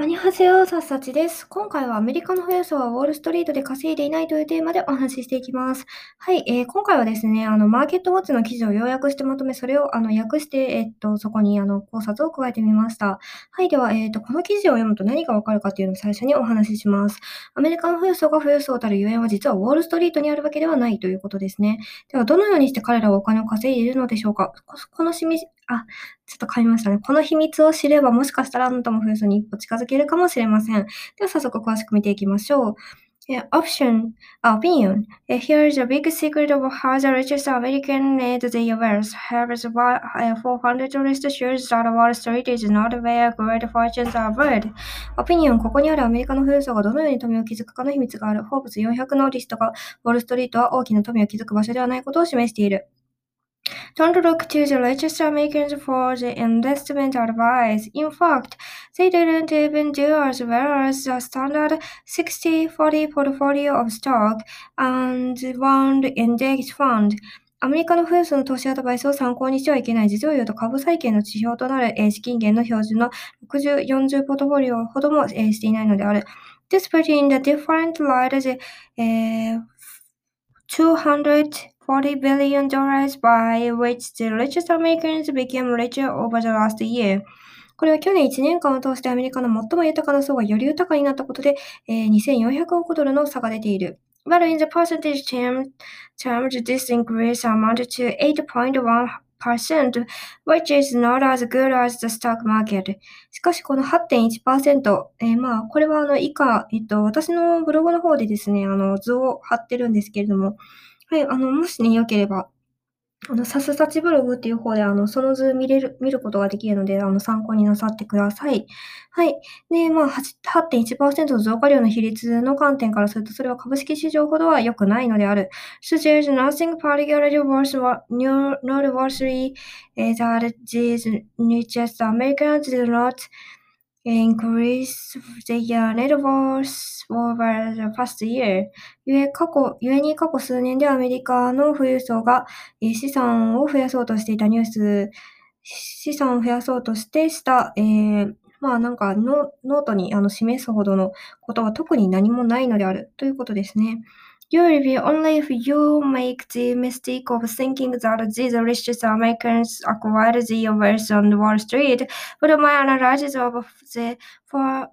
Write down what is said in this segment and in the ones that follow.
アニハセヨサスサチです。今回はアメリカの富裕層はウォールストリートで稼いでいないというテーマでお話ししていきます。はい、えー、今回はですね、あの、マーケットウォッチの記事を要約してまとめ、それをあの訳して、えっと、そこにあの考察を加えてみました。はい、では、えっと、この記事を読むと何がわかるかというのを最初にお話しします。アメリカの富裕層が富裕層たるゆえは実はウォールストリートにあるわけではないということですね。では、どのようにして彼らはお金を稼いでいるのでしょうか？この、あ、ちょっと変わりましたね。この秘密を知れば、もしかしたらあなたも富裕層に一歩近づけるかもしれません。では、早速詳しく見ていきましょう。Yeah, option, opinion. Here is a big secret of how the richest American made the wealth. Here is 400 list shows that Wall Street is not where great fortunes are made. Opinion. ここにあるアメリカの富裕層がどのように富を築くかの秘密がある。フォーブス400のリストが、ウォールストリートは大きな富を築く場所ではないことを示している。Don't look to the richest Americans for the investment advice. In fact, they didn't even do as well as the standard 60-40 portfolio of stock and bond index fund. アメリカの富裕層の投資アドバイスを参考にしてはいけない。実を言うと株債券の指標となる、資金源の標準の60、40ポートフォリオほども、していないのである。This put in the different light the、$240 billion by which the richest Americans became richer over the last year. これは去年1年間を通してアメリカの最も豊かな層がより豊かになったことで、えー、2400億ドルの差が出ている。But in the percentage term, terms, this increase amounted to 8.1%, which is not as good as the stock market. しかし、この8.1%、えー、まあ、これはあの以下、えっと、私のブログの方でですね、あの図を貼ってるんですけれども、はい、あの、もしね、良ければ、あの、さすさちブログっていう方で、あの、その図見れる、見ることができるので、あの、参考になさってください。はい。で、まあ、8.1%の増加量の比率の観点からすると、それは株式市場ほどは良くないのである。So there's nothing particularly worth, noteworthy that these richest Americans do not increase their net worth over the past year. ゆえ過去、ゆえに過去数年でアメリカの富裕層が資産を増やそうとしていたニュース、資産を増やそうとしてした、えー、まあなんかノートにあの示すほどのことは特に何もないのであるということですね。You review only if you make the mistake of thinking that these richest Americans acquired the wealth on Wall Street. But my analysis of the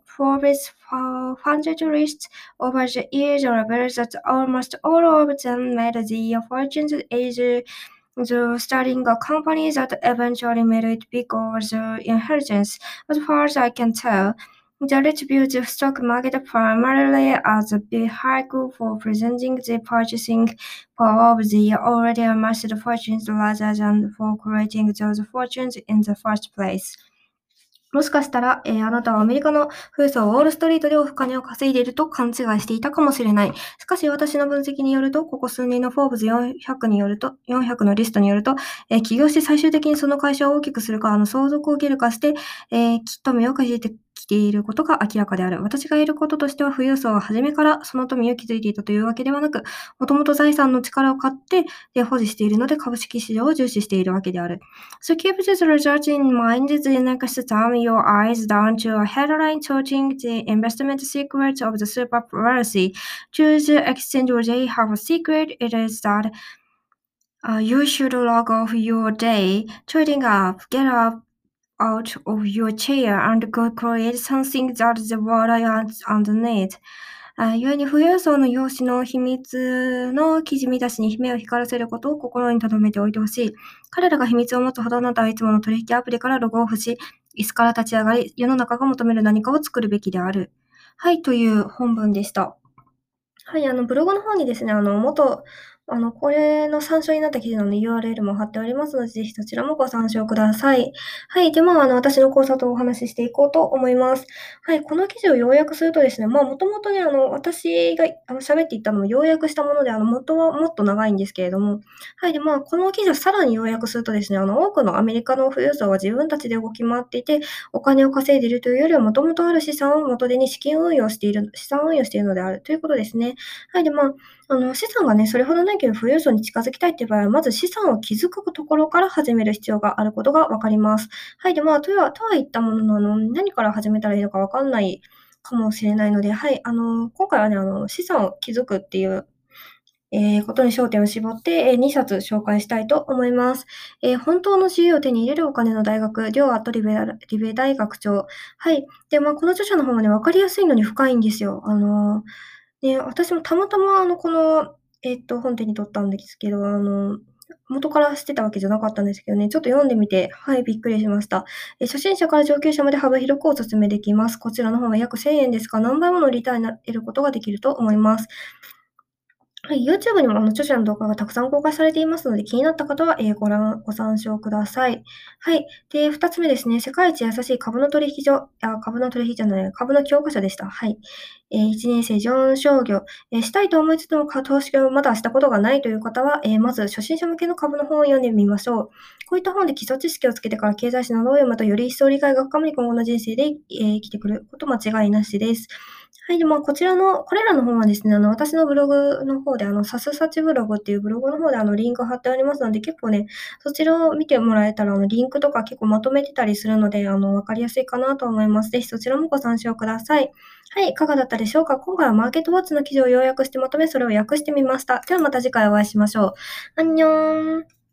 Forbes 500 list over the years reveals that almost all of them made the fortunes as the starting a company that eventually made it big over the inheritance. As far as I can tell, the rich view the stock market primarily as a vehicle for presenting the purchasing power of the already amassed fortunes rather than for creating those fortunes in the first place. もしかしたら、えー、あなたはアメリカの富裕層ウォールストリートでお金を稼いでいると勘違いしていたかもしれない。しかし私の分析によると、ここ数年のフォーブズ400によると、400のリストによると、えー、起業して最終的にその会社を大きくするか、あの相続を受けるかして、えー、きっと目をかけてきていることが明らかである。私がいることとしては、富裕層は初めからその富を築いていたというわけではなく、もともと財産の力を買ってで保持しているので、株式市場を重視しているわけである。So keep this result in mind the next time your eyes down to a headline touching the investment secrets of the super wealthy. Choose exchange where they have a secret. It is that uh, you should log off your day, trading up, get up, out of your chair and go create something that the world has underneath. あ故に富裕層の容姿の秘密の記事見出しに目を光らせることを心に留めておいてほしい。彼らが秘密を持つほどあなたはいつもの取引アプリからログオフし、椅子から立ち上がり、世の中が求める何かを作るべきである。はい、という本文でした。はい、あの、ブログの方にですね、あの、元あの、これの参照になった記事のね URL も貼っておりますので、ぜひそちらもご参照ください。はい。で、まあ、あの、私の考察をお話ししていこうと思います。はい。この記事を要約するとですね、まあ、もともとね、あの、私があの喋っていったのも要約したもので、あの、元はもっと長いんですけれども、はい。で、まあ、この記事をさらに要約するとですね、あの、多くのアメリカの富裕層は自分たちで動き回っていて、お金を稼いでいるというよりは、もともとある資産を元手に資金運用している、資産運用しているのであるということですね。はい。で、まあ、あの、資産がね、それほどないけど富裕層に近づきたいっていう場合は、まず資産を築くところから始める必要があることがわかります。はい。で、まあ、とは、とは言ったものの、あの、何から始めたらいいのかわかんないかもしれないので、はい。あの、今回はね、あの、資産を築くっていうえー、ことに焦点を絞って、えー、2冊紹介したいと思います。えー、本当の自由を手に入れるお金の大学、両アットリベリベ大学長。はい。で、まあ、この著者の方はね、わかりやすいのに深いんですよ。あのね、私もたまたま、あの、この、えっと、本店に取ったんですけど、あの、元から知ってたわけじゃなかったんですけどね、ちょっと読んでみて、はい、びっくりしました。え初心者から上級者まで幅広くお勧めできます。こちらの方は約1000円ですが、何倍ものリターンに得ることができると思います。はい、YouTube にもあの著者の動画がたくさん公開されていますので、気になった方は、えー、ご覧、ご参照ください。はい。で、二つ目ですね。世界一優しい株の取引所、あ、株の取引じゃない、株の教科書でした。はい。えー、1年生、ジョン商業、えー、したいと思いつつも投資をまだしたことがないという方は、えー、まず初心者向けの株の本を読んでみましょう。こういった本で基礎知識をつけてから経済史などを読むと、より一層理解が深まり、今後の人生で、え生きてくること間違いなしです。はい。で、まあ、こちらの、これらの本はですね、あの、私のブログの方で、あの、さすさちブログっていうブログの方で、あの、リンク貼ってありますので、結構ね、そちらを見てもらえたら、あの、リンクとか結構まとめてたりするので、あの、わかりやすいかなと思います。ぜひそちらもご参照ください。はい。いかがだったでしょうか？今回はマーケットウォッチの記事を要約してまとめ、それを訳してみました。ではまた次回お会いしましょう。アンニョン